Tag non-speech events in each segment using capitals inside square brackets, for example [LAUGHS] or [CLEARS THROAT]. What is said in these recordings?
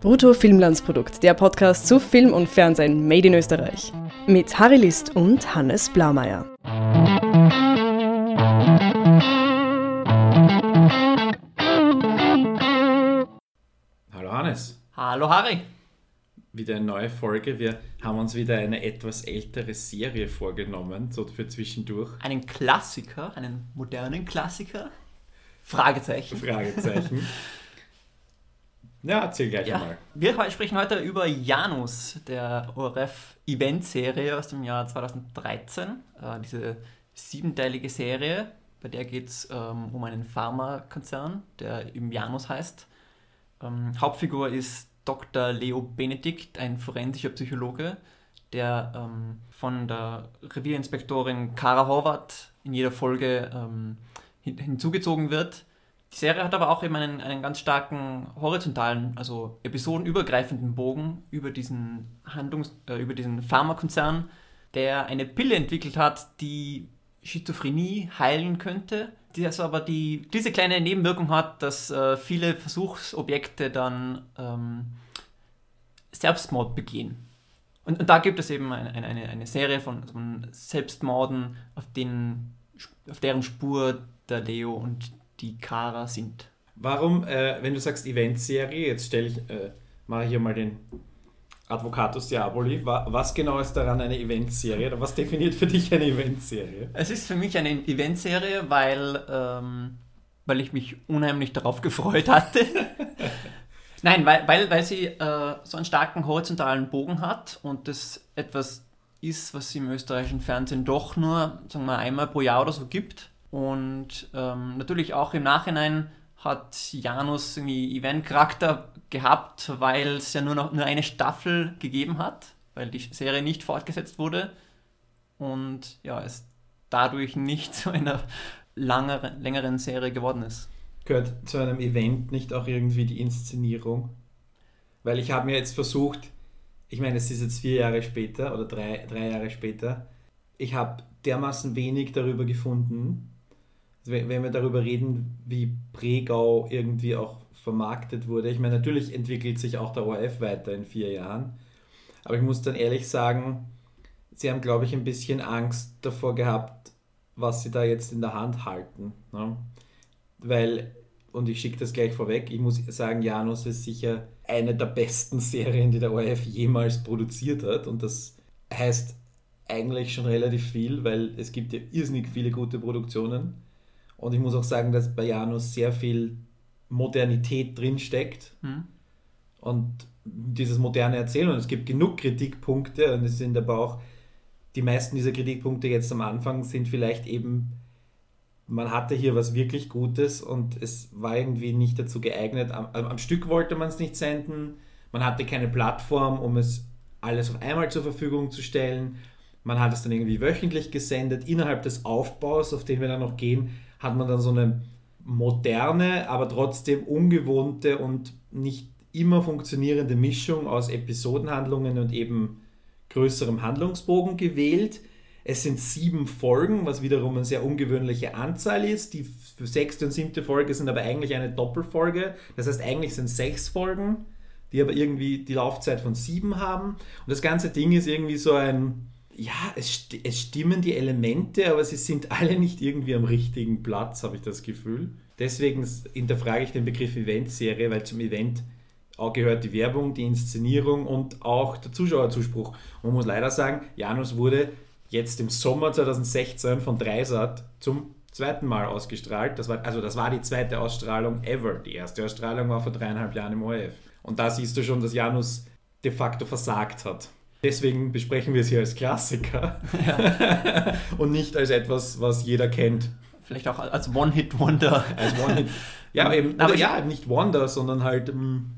Brutto Filmlandsprodukt, der Podcast zu Film und Fernsehen made in Österreich. Mit Harry List und Hannes Blaumeier. Hallo Hannes. Hallo Harry. Wieder eine neue Folge. Wir haben uns wieder eine etwas ältere Serie vorgenommen, so für zwischendurch. Einen Klassiker, einen modernen Klassiker? Fragezeichen. Fragezeichen. [LAUGHS] Ja, erzähl gleich Ja, mal. wir sprechen heute über Janus, der ORF-Event-Serie aus dem Jahr 2013. Äh, diese siebenteilige Serie, bei der geht es ähm, um einen Pharmakonzern, der eben Janus heißt. Ähm, Hauptfigur ist Dr. Leo Benedikt, ein forensischer Psychologe, der ähm, von der Revierinspektorin Kara Horvath in jeder Folge ähm, hin hinzugezogen wird. Die Serie hat aber auch eben einen, einen ganz starken horizontalen, also episodenübergreifenden Bogen über diesen Handlungs-, äh, über diesen Pharmakonzern, der eine Pille entwickelt hat, die Schizophrenie heilen könnte, die also aber die, diese kleine Nebenwirkung hat, dass äh, viele Versuchsobjekte dann ähm, Selbstmord begehen. Und, und da gibt es eben eine, eine, eine Serie von, von Selbstmorden, auf, denen, auf deren Spur der Leo und die Kara sind. Warum, äh, wenn du sagst Eventserie, jetzt stelle ich, äh, mache ich hier mal den Advocatus Diaboli. Wa was genau ist daran eine Eventserie? Oder was definiert für dich eine Eventserie? Es ist für mich eine Eventserie, weil, ähm, weil ich mich unheimlich darauf gefreut hatte. [LAUGHS] Nein, weil, weil, weil sie äh, so einen starken horizontalen Bogen hat und das etwas ist, was es im österreichischen Fernsehen doch nur, sagen wir, einmal pro Jahr oder so gibt. Und ähm, natürlich auch im Nachhinein hat Janus irgendwie Event-Charakter gehabt, weil es ja nur noch nur eine Staffel gegeben hat, weil die Serie nicht fortgesetzt wurde. Und ja, es dadurch nicht [LAUGHS] zu einer langeren, längeren Serie geworden ist. Gehört zu einem Event nicht auch irgendwie die Inszenierung? Weil ich habe mir jetzt versucht, ich meine, es ist jetzt vier Jahre später oder drei, drei Jahre später, ich habe dermaßen wenig darüber gefunden, wenn wenn wir darüber reden, wie Pregau irgendwie auch vermarktet wurde. Ich meine, natürlich entwickelt sich auch der ORF weiter in vier Jahren, aber ich muss dann ehrlich sagen, sie haben, glaube ich, ein bisschen Angst davor gehabt, was sie da jetzt in der Hand halten. Ne? Weil, und ich schicke das gleich vorweg, ich muss sagen, Janus ist sicher eine der besten [LAUGHS] Serien, die der ORF jemals produziert hat. Und das heißt eigentlich schon relativ viel, weil es gibt ja irrsinnig viele gute Produktionen. Und ich muss auch sagen, dass bei Janus sehr viel Modernität drinsteckt. Hm? Und dieses moderne Erzählen. Und es gibt genug Kritikpunkte und es sind aber auch die meisten dieser Kritikpunkte jetzt am Anfang sind vielleicht eben, man hatte hier was wirklich Gutes und es war irgendwie nicht dazu geeignet. Am, am Stück wollte man es nicht senden, man hatte keine Plattform, um es alles auf einmal zur Verfügung zu stellen. Man hat es dann irgendwie wöchentlich gesendet. Innerhalb des Aufbaus, auf den wir dann noch gehen, hat man dann so eine moderne, aber trotzdem ungewohnte und nicht immer funktionierende Mischung aus Episodenhandlungen und eben größerem Handlungsbogen gewählt. Es sind sieben Folgen, was wiederum eine sehr ungewöhnliche Anzahl ist. Die sechste und siebte Folge sind aber eigentlich eine Doppelfolge. Das heißt, eigentlich sind sechs Folgen, die aber irgendwie die Laufzeit von sieben haben. Und das ganze Ding ist irgendwie so ein, ja, es, es stimmen die Elemente, aber sie sind [LAUGHS] alle nicht irgendwie am richtigen Platz, habe ich das Gefühl. Deswegen hinterfrage ich den Begriff Eventserie, weil zum Event auch gehört die Werbung, die Inszenierung und auch der Zuschauerzuspruch. Man muss leider sagen, Janus wurde jetzt im Sommer 2016 von Dreisat zum zweiten Mal ausgestrahlt. Das war, also das war die zweite Ausstrahlung ever. Die erste Ausstrahlung war vor dreieinhalb Jahren im ORF. Und da siehst du schon, dass Janus de facto versagt hat. Deswegen besprechen wir es hier als Klassiker [LAUGHS] und nicht als etwas, was jeder kennt. Vielleicht auch als One-Hit-Wonder. Als One-Hit. Ja, eben, Aber ja, nicht Wonder, sondern halt, ähm,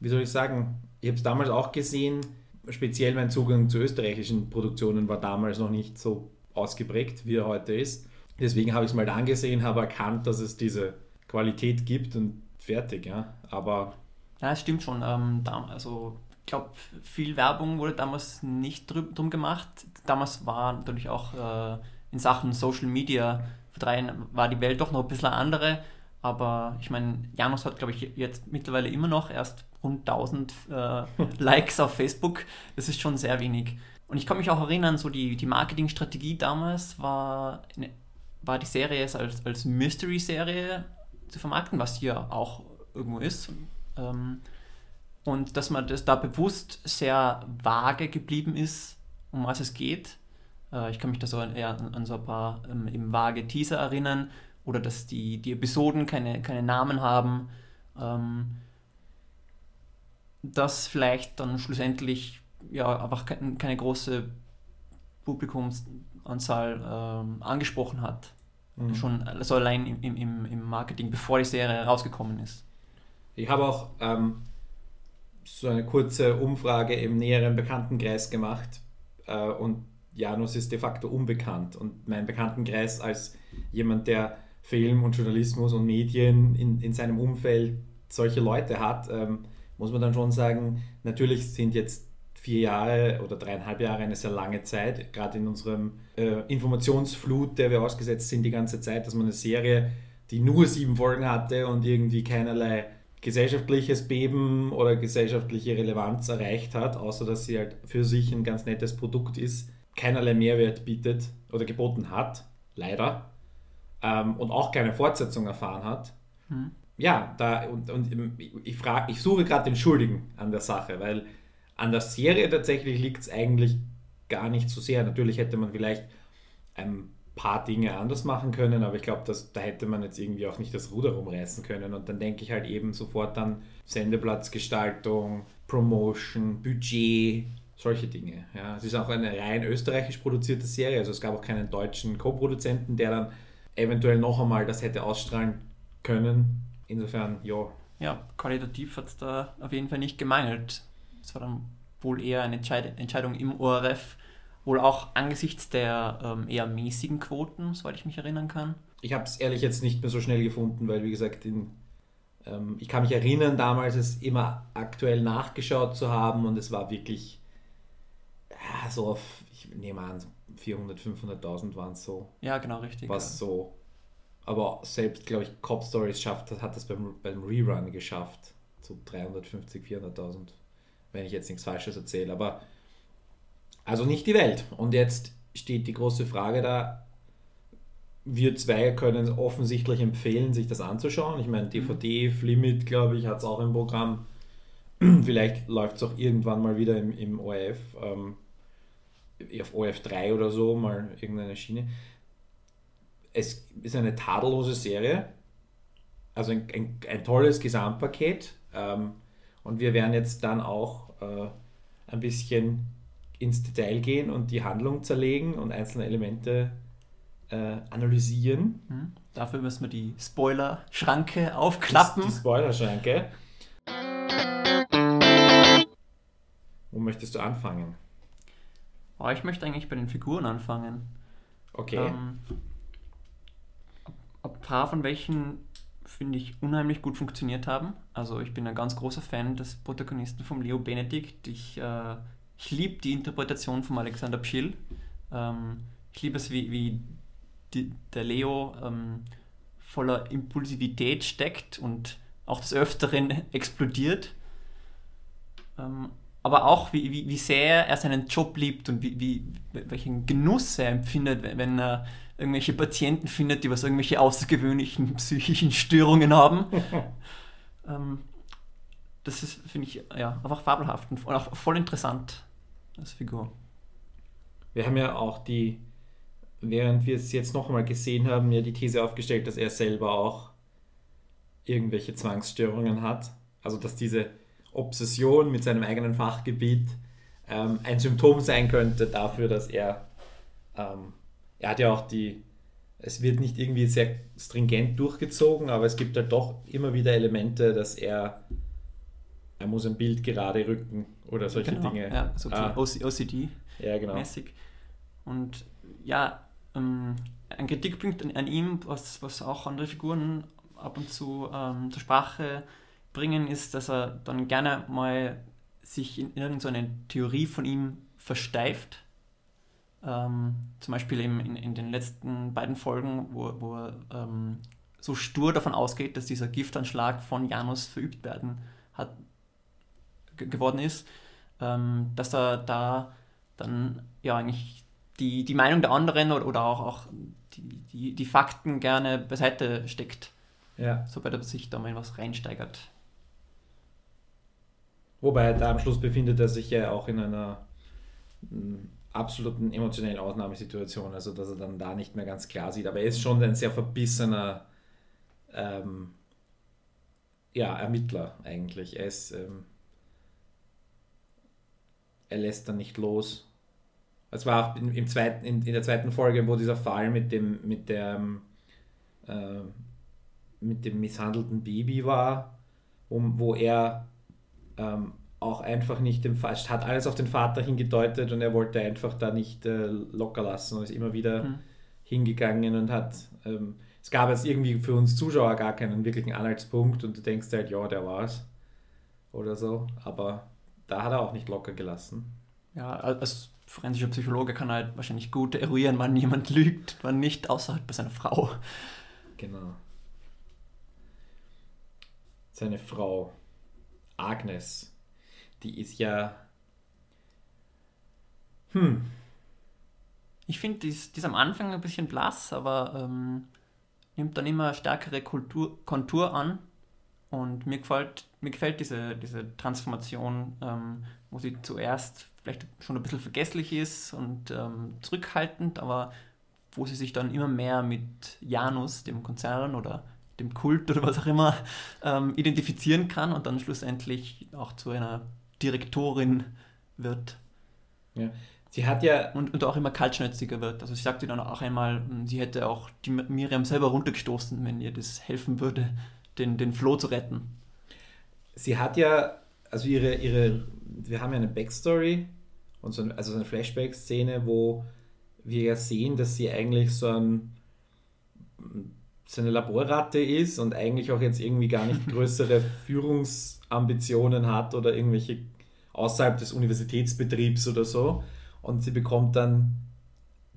wie soll ich sagen, ich habe es damals auch gesehen, speziell mein Zugang zu österreichischen Produktionen war damals noch nicht so ausgeprägt, wie er heute ist. Deswegen habe ich es mal angesehen, habe erkannt, dass es diese Qualität gibt und fertig, ja. Aber Ja, es stimmt schon. Ähm, also, ich glaube, viel Werbung wurde damals nicht drum gemacht. Damals war natürlich auch äh, in Sachen Social Media Jahren war die Welt doch noch ein bisschen eine andere. Aber ich meine, Janus hat, glaube ich, jetzt mittlerweile immer noch erst rund 1000 äh, [LAUGHS] Likes auf Facebook. Das ist schon sehr wenig. Und ich kann mich auch erinnern, so die, die Marketingstrategie damals war, war die Serie als, als Mystery-Serie zu vermarkten, was hier auch irgendwo ist. Ähm, und dass man das da bewusst sehr vage geblieben ist, um was es geht. Äh, ich kann mich da so eher an, an so ein paar ähm, eben vage Teaser erinnern oder dass die, die Episoden keine, keine Namen haben. Ähm, das vielleicht dann schlussendlich ja einfach keine, keine große Publikumsanzahl ähm, angesprochen hat. Mhm. Schon also allein im, im, im Marketing, bevor die Serie rausgekommen ist. Ich habe auch ähm, so eine kurze Umfrage im näheren Bekanntenkreis gemacht äh, und Janus ist de facto unbekannt. Und mein Bekanntenkreis als jemand, der Film und Journalismus und Medien in, in seinem Umfeld solche Leute hat, ähm, muss man dann schon sagen, natürlich sind jetzt vier Jahre oder dreieinhalb Jahre eine sehr lange Zeit, gerade in unserem äh, Informationsflut, der wir ausgesetzt sind die ganze Zeit, dass man eine Serie, die nur sieben Folgen hatte und irgendwie keinerlei gesellschaftliches Beben oder gesellschaftliche Relevanz erreicht hat, außer dass sie halt für sich ein ganz nettes Produkt ist, keinerlei Mehrwert bietet oder geboten hat, leider, ähm, und auch keine Fortsetzung erfahren hat. Hm. Ja, da und, und ich frage, ich suche gerade den Schuldigen an der Sache, weil an der Serie tatsächlich liegt es eigentlich gar nicht so sehr. Natürlich hätte man vielleicht ein paar Dinge anders machen können, aber ich glaube, da hätte man jetzt irgendwie auch nicht das Ruder rumreißen können. Und dann denke ich halt eben sofort an Sendeplatzgestaltung, Promotion, Budget, solche Dinge. Ja, es ist auch eine rein österreichisch produzierte Serie, also es gab auch keinen deutschen Co-Produzenten, der dann eventuell noch einmal das hätte ausstrahlen können. Insofern, ja. Ja, qualitativ hat es da auf jeden Fall nicht gemangelt. Es war dann wohl eher eine Entscheid Entscheidung im ORF, wohl auch angesichts der ähm, eher mäßigen Quoten, soweit ich mich erinnern kann. Ich habe es ehrlich jetzt nicht mehr so schnell gefunden, weil wie gesagt, in, ähm, ich kann mich erinnern, damals es immer aktuell nachgeschaut zu haben und es war wirklich ja, so auf, ich nehme an, 400, 500.000 waren es so. Ja, genau, richtig. Was ja. so. Aber selbst, glaube ich, Cop Stories schafft, hat das beim, beim Rerun geschafft. So 350, 400.000. Wenn ich jetzt nichts Falsches erzähle. Aber also nicht die Welt. Und jetzt steht die große Frage da. Wir zwei können offensichtlich empfehlen, sich das anzuschauen. Ich meine, DVD, Flimit, glaube ich, hat es auch im Programm. [CLEARS THROAT] Vielleicht läuft es auch irgendwann mal wieder im, im ORF. Ähm, auf OF3 oder so, mal irgendeine Schiene. Es ist eine tadellose Serie, also ein, ein, ein tolles Gesamtpaket. Ähm, und wir werden jetzt dann auch äh, ein bisschen ins Detail gehen und die Handlung zerlegen und einzelne Elemente äh, analysieren. Mhm. Dafür müssen wir die Spoiler-Schranke aufklappen. Die, die Spoiler-Schranke. Wo möchtest du anfangen? Oh, ich möchte eigentlich bei den Figuren anfangen. Okay. Ähm, ein paar von welchen finde ich unheimlich gut funktioniert haben. Also ich bin ein ganz großer Fan des Protagonisten von Leo Benedikt. Ich, äh, ich liebe die Interpretation von Alexander Pschill. Ähm, ich liebe es, wie, wie die, der Leo ähm, voller Impulsivität steckt und auch des Öfteren [LAUGHS] explodiert. Ähm, aber auch wie, wie, wie sehr er seinen Job liebt und wie, wie, welchen Genuss er empfindet, wenn er irgendwelche Patienten findet, die was irgendwelche außergewöhnlichen psychischen Störungen haben. [LAUGHS] ähm, das ist, finde ich, ja, einfach fabelhaft und auch voll interessant als Figur. Wir haben ja auch die, während wir es jetzt noch einmal gesehen haben, ja die These aufgestellt, dass er selber auch irgendwelche Zwangsstörungen hat. Also dass diese Obsession mit seinem eigenen Fachgebiet ähm, ein Symptom sein könnte dafür, dass er, ähm, er hat ja auch die, es wird nicht irgendwie sehr stringent durchgezogen, aber es gibt halt doch immer wieder Elemente, dass er, er muss ein Bild gerade rücken oder solche genau, Dinge. Ja, so ah. OCD ja, genau. Und ja, ähm, ein Kritikpunkt an, an, ihm, was, was auch andere Figuren ab und zu ähm, zur Sprache bringen, ist, dass er dann gerne mal sich in irgendeine Theorie von ihm versteift. Ähm, zum Beispiel in, in, in, den letzten beiden Folgen, wo, wo er ähm, so stur davon ausgeht, dass dieser Giftanschlag von Janus verübt werden hat, geworden ist, ähm, dass er da dann ja eigentlich die, die Meinung der anderen oder, oder auch, auch die, die, die Fakten gerne beiseite steckt. Ja. Sobald er sich da mal was reinsteigert. Wobei da am Schluss befindet er sich ja auch in einer hm, absoluten emotionellen Ausnahmesituation, also dass er dann da nicht mehr ganz klar sieht. Aber er ist schon ein sehr verbissener ähm, ja, Ermittler eigentlich. Er ist ähm, er lässt dann nicht los. Es war auch in, im zweiten, in, in, der zweiten Folge, wo dieser Fall mit dem, mit der, äh, mit dem misshandelten Baby war, um, wo er ähm, auch einfach nicht dem Vater, hat alles auf den Vater hingedeutet und er wollte einfach da nicht äh, locker lassen und ist immer wieder mhm. hingegangen und hat, ähm, es gab jetzt irgendwie für uns Zuschauer gar keinen wirklichen Anhaltspunkt und du denkst halt, ja, der war's oder so, aber da hat er auch nicht locker gelassen. Ja, als forensischer Psychologe kann er halt wahrscheinlich gut eruieren, wann jemand lügt, wann nicht, außer halt bei seiner Frau. Genau. Seine Frau Agnes, die ist ja. Hm. Ich finde, die, die ist am Anfang ein bisschen blass, aber ähm, nimmt dann immer stärkere Kultur, Kontur an und mir gefällt, mir gefällt diese, diese Transformation, ähm, wo sie zuerst vielleicht schon ein bisschen vergesslich ist und ähm, zurückhaltend, aber wo sie sich dann immer mehr mit Janus, dem Konzern oder dem Kult oder was auch immer, ähm, identifizieren kann und dann schlussendlich auch zu einer Direktorin wird. Ja. Sie hat ja. Und, und auch immer kaltschnäuziger wird. Also sie sagte dann auch einmal, sie hätte auch die Miriam selber runtergestoßen, wenn ihr das helfen würde, den, den Flo zu retten. Sie hat ja, also ihre, ihre, wir haben ja eine Backstory, und so, also so eine Flashback-Szene, wo wir ja sehen, dass sie eigentlich so, ein, so eine Laborratte ist und eigentlich auch jetzt irgendwie gar nicht [LAUGHS] größere Führungsambitionen hat oder irgendwelche außerhalb des Universitätsbetriebs oder so. Und sie bekommt dann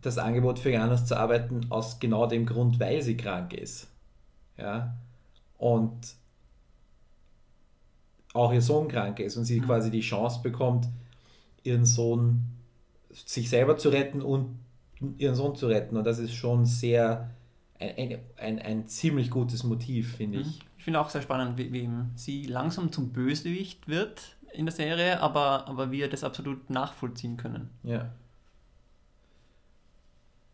das Angebot für Janus zu arbeiten aus genau dem Grund, weil sie krank ist. Ja und auch ihr Sohn krank ist und sie mhm. quasi die Chance bekommt, ihren Sohn sich selber zu retten und ihren Sohn zu retten. Und das ist schon sehr ein, ein, ein ziemlich gutes Motiv, finde ich. Mhm. Ich finde auch sehr spannend, wie, wie sie langsam zum Bösewicht wird in der Serie, aber, aber wir das absolut nachvollziehen können. Ja.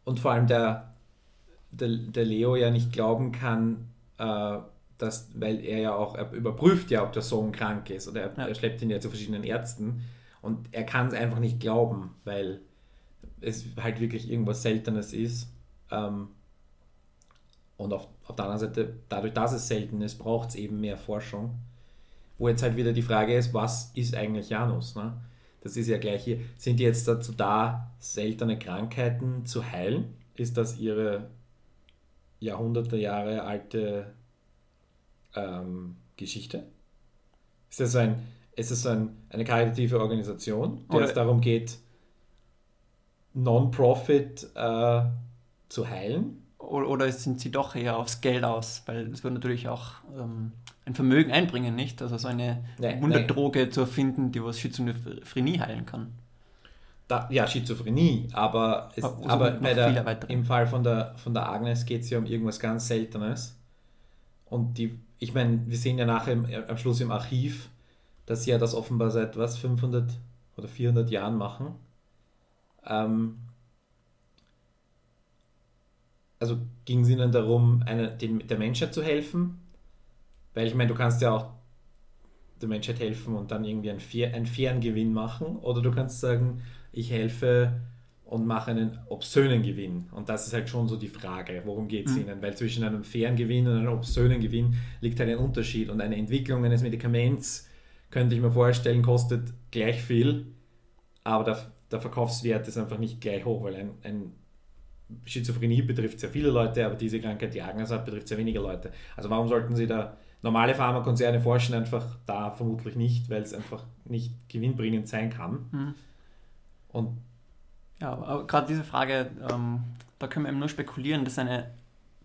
Und vor allem der, der, der Leo ja nicht glauben kann, äh, dass, weil er ja auch, er überprüft ja, ob der Sohn krank ist oder er, ja. er schleppt ihn ja zu verschiedenen Ärzten und er kann es einfach nicht glauben, weil es halt wirklich irgendwas Seltenes ist. Ähm, und auf, auf der anderen Seite, dadurch, dass es selten ist, braucht es eben mehr Forschung. Wo jetzt halt wieder die Frage ist, was ist eigentlich Janus? Ne? Das ist ja gleich hier. Sind die jetzt dazu da, seltene Krankheiten zu heilen? Ist das ihre Jahrhunderte Jahre alte ähm, Geschichte? Ist das, ein, ist das ein, eine karitative Organisation, der es darum geht, Non-Profit äh, zu heilen? Oder sind sie doch eher aufs Geld aus? Weil es wird natürlich auch ähm, ein Vermögen einbringen, nicht? Also so eine nee, Wunderdroge nee. zu erfinden, die was Schizophrenie heilen kann. Da, ja, Schizophrenie, aber, es, aber, aber der, im Fall von der, von der Agnes geht es ja um irgendwas ganz Seltenes. Und die ich meine, wir sehen ja nachher im, am Schluss im Archiv, dass sie ja das offenbar seit was, 500 oder 400 Jahren machen. Ähm, also ging es ihnen darum, eine, den, der Menschheit zu helfen? Weil ich meine, du kannst ja auch der Menschheit helfen und dann irgendwie einen, einen fairen Gewinn machen. Oder du kannst sagen, ich helfe und mache einen obszönen Gewinn. Und das ist halt schon so die Frage, worum geht es mhm. ihnen? Weil zwischen einem fairen Gewinn und einem obszönen Gewinn liegt halt ein Unterschied. Und eine Entwicklung eines Medikaments, könnte ich mir vorstellen, kostet gleich viel, aber der, der Verkaufswert ist einfach nicht gleich hoch, weil ein, ein Schizophrenie betrifft sehr viele Leute, aber diese Krankheit, die Agnes hat, betrifft sehr wenige Leute. Also warum sollten sie da normale Pharmakonzerne forschen einfach da vermutlich nicht, weil es einfach nicht gewinnbringend sein kann. Mhm. Und ja, aber gerade diese Frage, ähm, da können wir eben nur spekulieren, dass eine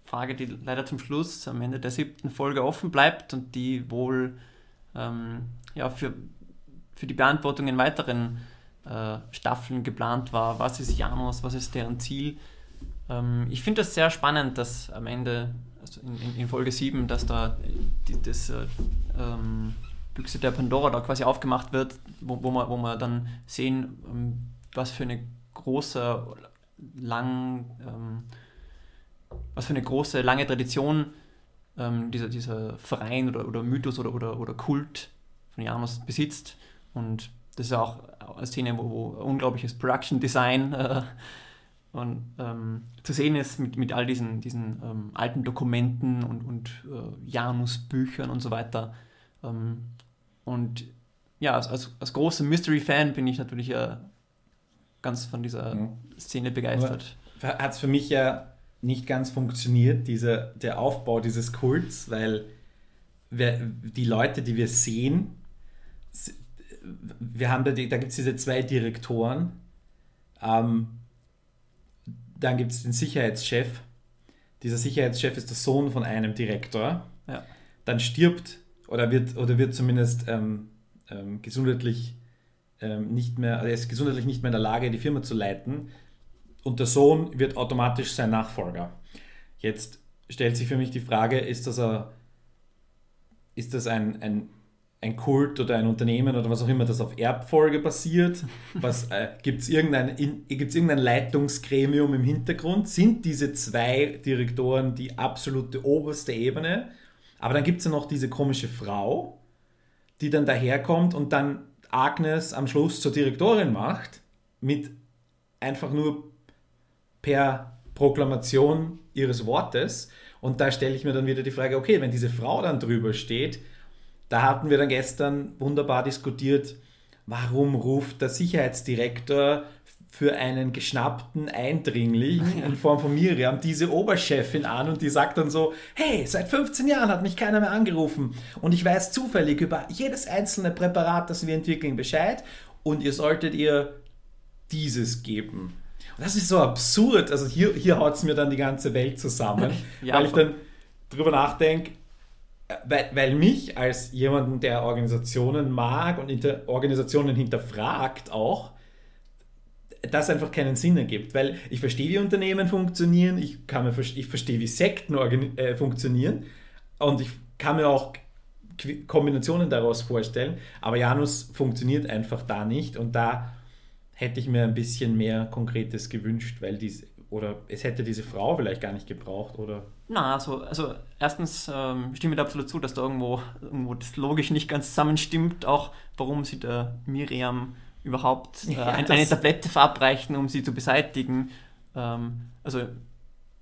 Frage, die leider zum Schluss am Ende der siebten Folge offen bleibt und die wohl ähm, ja, für, für die Beantwortung in weiteren äh, Staffeln geplant war. Was ist Janus? Was ist deren Ziel? Ähm, ich finde das sehr spannend, dass am Ende, also in, in, in Folge 7, dass da die, das äh, ähm, Büchse der Pandora da quasi aufgemacht wird, wo, wo, wir, wo wir dann sehen, ähm, was für eine große, lang, ähm, was für eine große, lange Tradition ähm, dieser, dieser Verein oder, oder Mythos oder, oder, oder Kult von Janus besitzt. Und das ist auch eine Szene, wo, wo unglaubliches Production Design äh, und, ähm, zu sehen ist mit, mit all diesen, diesen ähm, alten Dokumenten und, und äh, Janus-Büchern und so weiter. Ähm, und ja, als, als, als großer Mystery-Fan bin ich natürlich äh, ganz von dieser mhm. Szene begeistert. Hat es für mich ja nicht ganz funktioniert, dieser, der Aufbau dieses Kults, weil wir, die Leute, die wir sehen, wir haben da, da gibt es diese zwei Direktoren, ähm, dann gibt es den Sicherheitschef. Dieser Sicherheitschef ist der Sohn von einem Direktor. Ja. Dann stirbt oder wird, oder wird zumindest ähm, ähm, gesundheitlich ähm, nicht mehr, also er ist gesundheitlich nicht mehr in der Lage, die Firma zu leiten. Und der Sohn wird automatisch sein Nachfolger. Jetzt stellt sich für mich die Frage, ist das, ein, ist das ein, ein ein Kult oder ein Unternehmen oder was auch immer, das auf Erbfolge basiert? äh, Gibt es irgendein, irgendein Leitungsgremium im Hintergrund? Sind diese zwei Direktoren die absolute oberste Ebene? Aber dann gibt es ja noch diese komische Frau, die dann daherkommt und dann Agnes am Schluss zur Direktorin macht, mit einfach nur per Proklamation ihres Wortes. Und da stelle ich mir dann wieder die Frage, okay, wenn diese Frau dann drüber steht, da hatten wir dann gestern wunderbar diskutiert, warum ruft der Sicherheitsdirektor für einen geschnappten Eindringling in Form von Miriam diese Oberchefin an und die sagt dann so, hey, seit 15 Jahren hat mich keiner mehr angerufen. Und ich weiß zufällig über jedes einzelne Präparat, das wir entwickeln, Bescheid. Und ihr solltet ihr dieses geben. Und das ist so absurd, also hier, hier haut es mir dann die ganze Welt zusammen, [LAUGHS] ja, weil ich dann drüber nachdenke, weil, weil mich als jemanden, der Organisationen mag und hinter, Organisationen hinterfragt auch, das einfach keinen Sinn ergibt, weil ich verstehe, wie Unternehmen funktionieren, ich, kann mir, ich verstehe, wie Sekten äh, funktionieren und ich kann mir auch Kombinationen daraus vorstellen, aber Janus funktioniert einfach da nicht und da hätte ich mir ein bisschen mehr Konkretes gewünscht, weil diese, oder es hätte diese Frau vielleicht gar nicht gebraucht, oder? Na, also, also erstens ähm, stimme ich absolut zu, dass da irgendwo, irgendwo das logisch nicht ganz zusammenstimmt, auch warum sie der Miriam überhaupt äh, ja, ein, eine Tablette verabreichen, um sie zu beseitigen. Ähm, also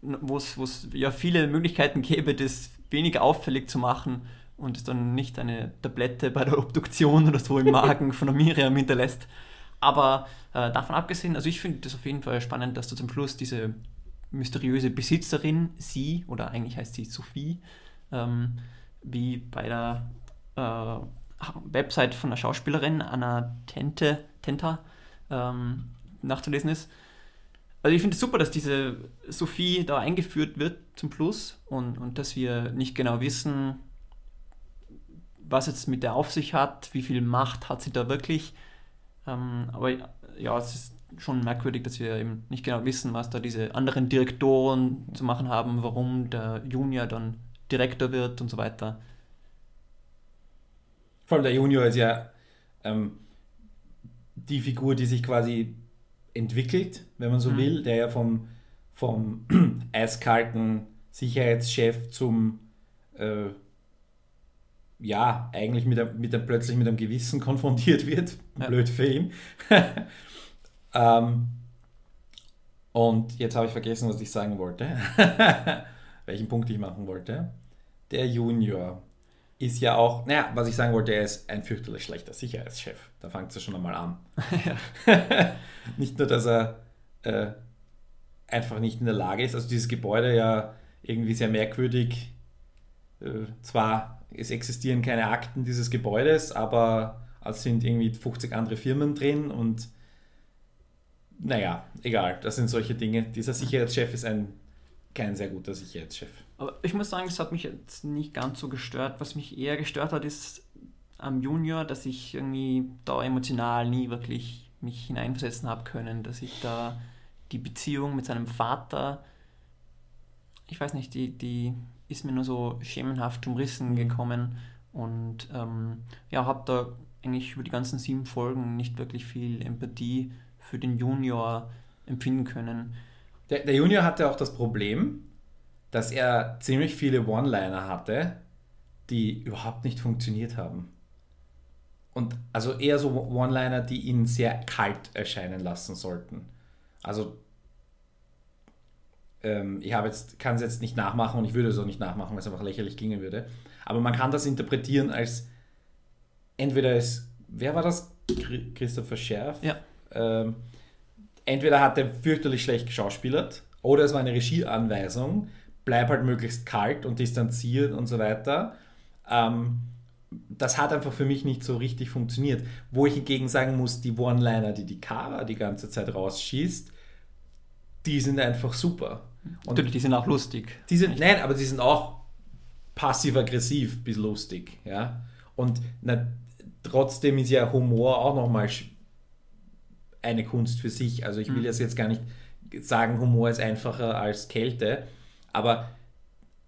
wo es ja viele Möglichkeiten gäbe, das weniger auffällig zu machen und es dann nicht eine Tablette bei der Obduktion oder so im Magen von Miriam hinterlässt. Aber äh, davon abgesehen, also ich finde das auf jeden Fall spannend, dass du zum Schluss diese mysteriöse Besitzerin, sie, oder eigentlich heißt sie Sophie, ähm, wie bei der äh, Website von der Schauspielerin Anna Tente, Tenta ähm, nachzulesen ist. Also ich finde es super, dass diese Sophie da eingeführt wird zum Schluss und, und dass wir nicht genau wissen, was jetzt mit der auf sich hat, wie viel Macht hat sie da wirklich. Ähm, aber ja, es ist schon merkwürdig, dass wir eben nicht genau wissen, was da diese anderen Direktoren zu machen haben, warum der Junior dann Direktor wird und so weiter. Vor allem der Junior ist ja ähm, die Figur, die sich quasi entwickelt, wenn man so mhm. will, der ja vom, vom [CLEARS THROAT] eiskalten Sicherheitschef zum äh, ja, eigentlich mit einem, mit einem, plötzlich mit einem Gewissen [LAUGHS] konfrontiert wird. Ja. Blöd für ihn. [LAUGHS] ähm, und jetzt habe ich vergessen, was ich sagen wollte. [LAUGHS] Welchen Punkt ich machen wollte. Der Junior ist ja auch, naja, was ich sagen wollte, er ist ein fürchterlich schlechter Sicherheitschef. Da fängt es ja schon einmal an. [LAUGHS] [LAUGHS] nicht nur, dass er äh, einfach nicht in der Lage ist, also dieses Gebäude ja irgendwie sehr merkwürdig, äh, zwar es existieren keine Akten dieses Gebäudes, aber es sind irgendwie 50 andere Firmen drin und naja, egal, das sind solche Dinge. Dieser Sicherheitschef ist ein kein sehr guter Sicherheitschef. Aber ich muss sagen, es hat mich jetzt nicht ganz so gestört. Was mich eher gestört hat, ist am Junior, dass ich irgendwie da emotional nie wirklich mich hineinversetzen habe können, dass ich da die Beziehung mit seinem Vater, ich weiß nicht, die, die ist mir nur so schemenhaft umrissen Mhm. gekommen und ähm, ja, habe da eigentlich über die ganzen sieben Folgen nicht wirklich viel Empathie für den Junior empfinden können. Der, der Junior hatte auch das Problem, dass er ziemlich viele One-Liner hatte, die überhaupt nicht funktioniert haben. Und also eher so One-Liner, die ihn sehr kalt erscheinen lassen sollten. Also ähm, ich habe jetzt, kann es jetzt nicht nachmachen und ich würde es auch nicht nachmachen, weil es einfach lächerlich klingen würde. Aber man kann das interpretieren als entweder als, wer war das? Chri- Christopher Scherf? Ja. Ähm, entweder hat er fürchterlich schlecht geschauspielert oder es war eine Regieanweisung, bleib halt möglichst kalt und distanziert und so weiter. Ähm, das hat einfach für mich nicht so richtig funktioniert. Wo ich hingegen sagen muss, die One-Liner, die die Kara die ganze Zeit rausschießt, die sind einfach super. Und Natürlich, die sind auch lustig. die sind, nein, aber die sind auch passiv-aggressiv bis lustig, ja. Und na, trotzdem ist ja Humor auch nochmal eine Kunst für sich. Also ich will Mhm. jetzt jetzt gar nicht sagen, Humor ist einfacher als Kälte, aber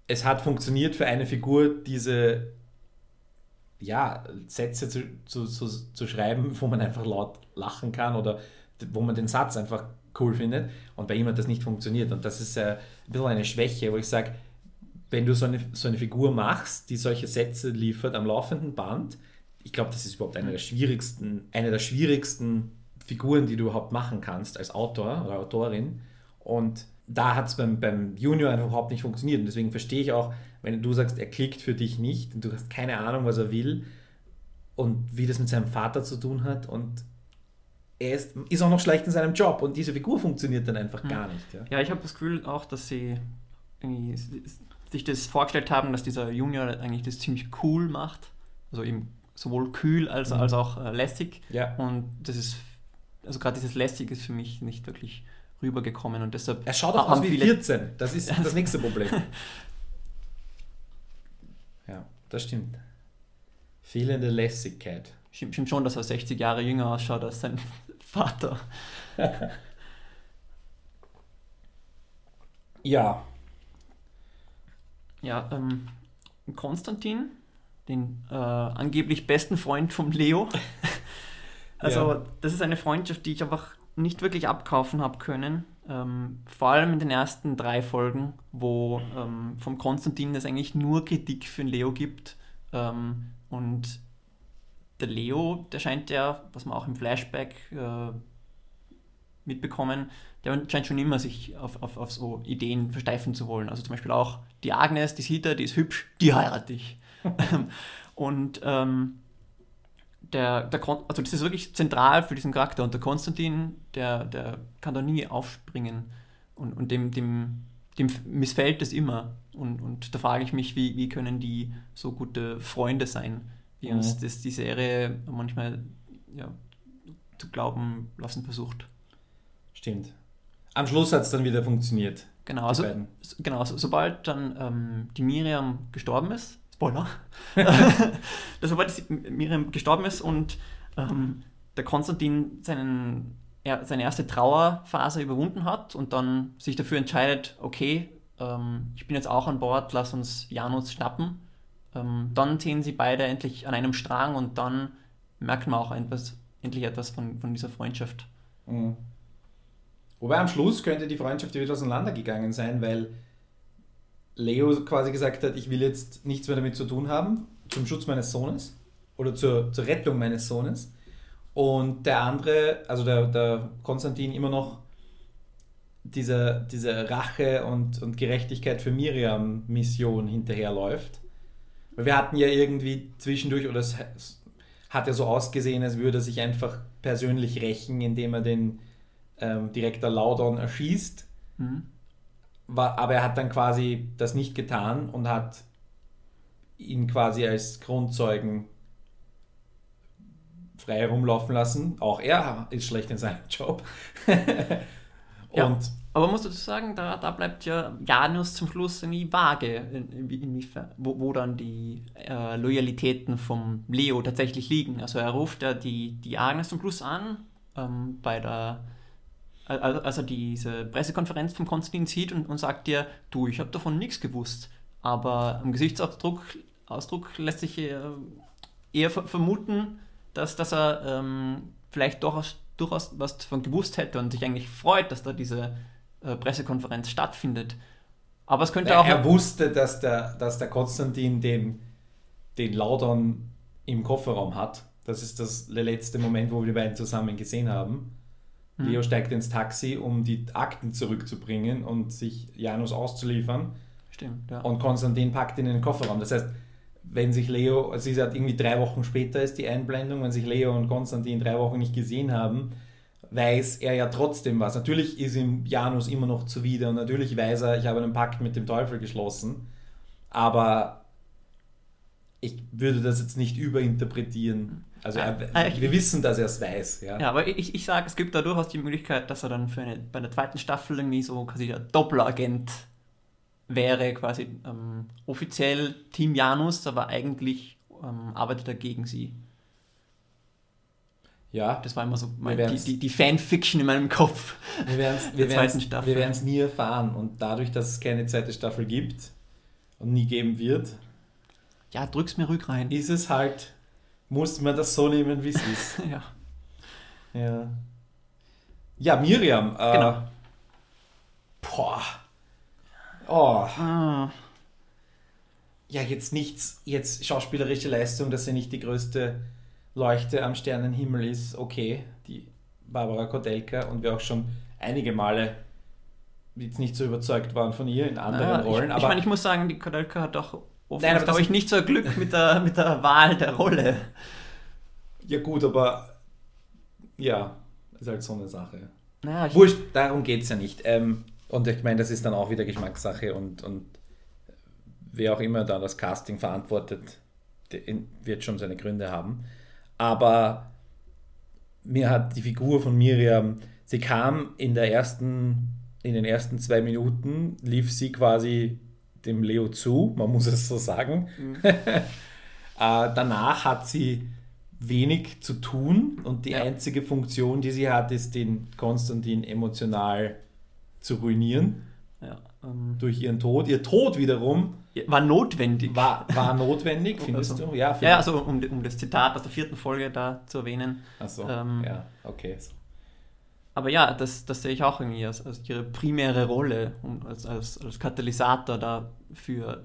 es hat funktioniert für eine Figur, diese ja, Sätze zu, zu, zu, zu schreiben, wo man einfach laut lachen kann oder wo man den Satz einfach cool findet. Und bei ihm hat das nicht funktioniert. Und das ist äh, ein bisschen eine Schwäche, wo ich sage, wenn du so eine, so eine Figur machst, die solche Sätze liefert am laufenden Band, ich glaube, das ist überhaupt eine der schwierigsten, eine der schwierigsten Figuren, die du überhaupt machen kannst als Autor oder Autorin. Und da hat es beim, beim Junior einfach überhaupt nicht funktioniert. Und deswegen verstehe ich auch, wenn du sagst, er klickt für dich nicht und du hast keine Ahnung, was er will und wie das mit seinem Vater zu tun hat. Und er ist, ist auch noch schlecht in seinem Job und diese Figur funktioniert dann einfach Hm. gar nicht. Ja. Ja, ich habe das Gefühl auch, dass sie sich das vorgestellt haben, dass dieser Junior eigentlich das ziemlich cool macht. Also eben sowohl kühl als, Mhm. als auch äh, lässig. ja. Und das ist, also gerade dieses Lässige ist für mich nicht wirklich rübergekommen und deshalb Er schaut auch aus wie viele- 14. Das ist [LAUGHS] das nächste Problem. [LAUGHS] Ja, das stimmt. Fehlende Lässigkeit. Stimmt, stimmt schon, dass er 60 Jahre jünger ausschaut als sein [LAUGHS] Vater. Ja, Ja, ähm, Konstantin, den äh, angeblich besten Freund vom Leo. also, Ja. das ist eine Freundschaft, die ich einfach nicht wirklich abkaufen habe können. Ähm, vor allem in den ersten drei Folgen, wo ähm, vom Konstantin es eigentlich nur Kritik für den Leo gibt. Ähm, und der Leo, der scheint ja, was man auch im Flashback äh, mitbekommen, der scheint schon immer sich auf, auf, auf so Ideen versteifen zu wollen. Also zum Beispiel auch die Agnes, die sieht er, die ist hübsch, die heirate ich. [LAUGHS] und ähm, der, der Kon also das ist wirklich zentral für diesen Charakter und der Konstantin, der, der kann da nie aufspringen und, und dem, dem, dem missfällt es immer. Und, und da frage ich mich, wie, wie können die so gute Freunde sein, wie uns Mhm. das die Serie manchmal ja, zu glauben lassen versucht. stimmt. Am Schluss hat es dann wieder funktioniert. Genau, also, genau so, sobald dann ähm, die Miriam gestorben ist, Spoiler, [LAUGHS] [LAUGHS] sobald die Miriam gestorben ist und ähm, der Konstantin seinen, er, seine erste Trauerphase überwunden hat und dann sich dafür entscheidet, okay, ähm, ich bin jetzt auch an Bord, lass uns Janus schnappen, ähm, dann ziehen sie beide endlich an einem Strang und dann merkt man auch etwas, endlich etwas von, von dieser Freundschaft. Mhm. Wobei am Schluss könnte die Freundschaft wieder auseinandergegangen sein, weil Leo quasi gesagt hat, ich will jetzt nichts mehr damit zu tun haben, zum Schutz meines Sohnes oder zur, zur Rettung meines Sohnes. Und der andere, also der, der Konstantin, immer noch dieser, diese Rache und, und Gerechtigkeit für Miriam-Mission hinterherläuft. Weil wir hatten ja irgendwie zwischendurch, oder es hat ja so ausgesehen, als würde er sich einfach persönlich rächen, indem er den ähm, Direktor Laudon erschießt. Mhm. War, aber er hat dann quasi das nicht getan und hat ihn quasi als Grundzeugen frei rumlaufen lassen. Auch er ist schlecht in seinem Job. [LAUGHS] Ja. Aber musst du sagen, da, da bleibt ja Janus zum Schluss irgendwie vage, in, inwiefern, wo, wo dann die äh, Loyalitäten vom Leo tatsächlich liegen. Also er ruft ja die, die Agnes zum Schluss an, ähm, bei der, als er diese Pressekonferenz von Konstantin sieht und, und sagt dir, du, ich habe davon nichts gewusst. Aber am Gesichtsausdruck Ausdruck lässt sich äh, eher vermuten, dass, dass er ähm, vielleicht durchaus, durchaus was davon gewusst hätte und sich eigentlich freut, dass da diese äh, Pressekonferenz stattfindet. Aber es könnte er, auch. Er wusste, dass der, dass der Konstantin den, den Laudon im Kofferraum hat. Das ist das letzte Moment, wo wir die beiden zusammen gesehen haben. Hm. Leo steigt ins Taxi, um die Akten zurückzubringen und sich Janus auszuliefern. Stimmt, ja. Und Konstantin packt ihn in den Kofferraum. Das heißt, wenn sich Leo, also ist halt irgendwie drei Wochen später ist die Einblendung, wenn sich Leo und Konstantin drei Wochen nicht gesehen haben, weiß er ja trotzdem was. Natürlich ist ihm Janus immer noch zuwider und natürlich weiß er, ich habe einen Pakt mit dem Teufel geschlossen, aber ich würde das jetzt nicht überinterpretieren. Also er, äh, wir wissen, dass er es weiß. Ja, ja aber ich, ich sage, es gibt da durchaus die Möglichkeit, dass er dann für eine, bei der zweiten Staffel irgendwie so quasi der Doppelagent wäre, quasi ähm, offiziell Team Janus, aber eigentlich ähm, arbeitet er gegen sie. Ja. Das war immer so mein, die, die, die, Fanfiction in meinem Kopf. Wir werden es [LAUGHS] nie erfahren. Und dadurch, dass es keine zweite Staffel gibt und nie geben wird, ja, drück's mir ruhig rein. Ist es halt, muss man das so nehmen, wie es ist. [LAUGHS] ja. Ja. Ja, Miriam. Äh, genau. Boah. Oh. Ah. Ja, jetzt nichts, jetzt schauspielerische Leistung, dass sie nicht die größte Leuchte am Sternenhimmel ist, okay, die Barbara Kodelka und wir auch schon einige Male jetzt nicht so überzeugt waren von ihr in anderen naja, Rollen. Ich, aber ich meine, ich muss sagen, die Kodelka hat auch Nein, glaube ich, nicht so Glück [LAUGHS] mit der, mit der Wahl der Rolle. Ja gut, aber ja, ist halt so eine Sache. Naja, Wurscht, darum geht es ja nicht. Ähm, und ich meine, das ist dann auch wieder Geschmackssache und, und wer auch immer da das Casting verantwortet, wird schon seine Gründe haben. Aber mir hat die Figur von Miriam, sie kam in der ersten, in den ersten zwei Minuten, lief sie quasi dem Leo zu, man muss es so sagen. Mhm. [LAUGHS] äh, danach hat sie wenig zu tun und die ja. einzige Funktion, die sie hat, ist den Konstantin emotional zu ruinieren. Ja, ähm, durch ihren Tod. Ihr Tod wiederum war notwendig. War, war notwendig, [LAUGHS] findest also, du? Ja, ja also um, um das Zitat aus der vierten Folge da zu erwähnen. Achso, ähm, ja, okay. Aber ja, das, das sehe ich auch irgendwie als, als ihre primäre Rolle, um, als, als, als Katalysator da für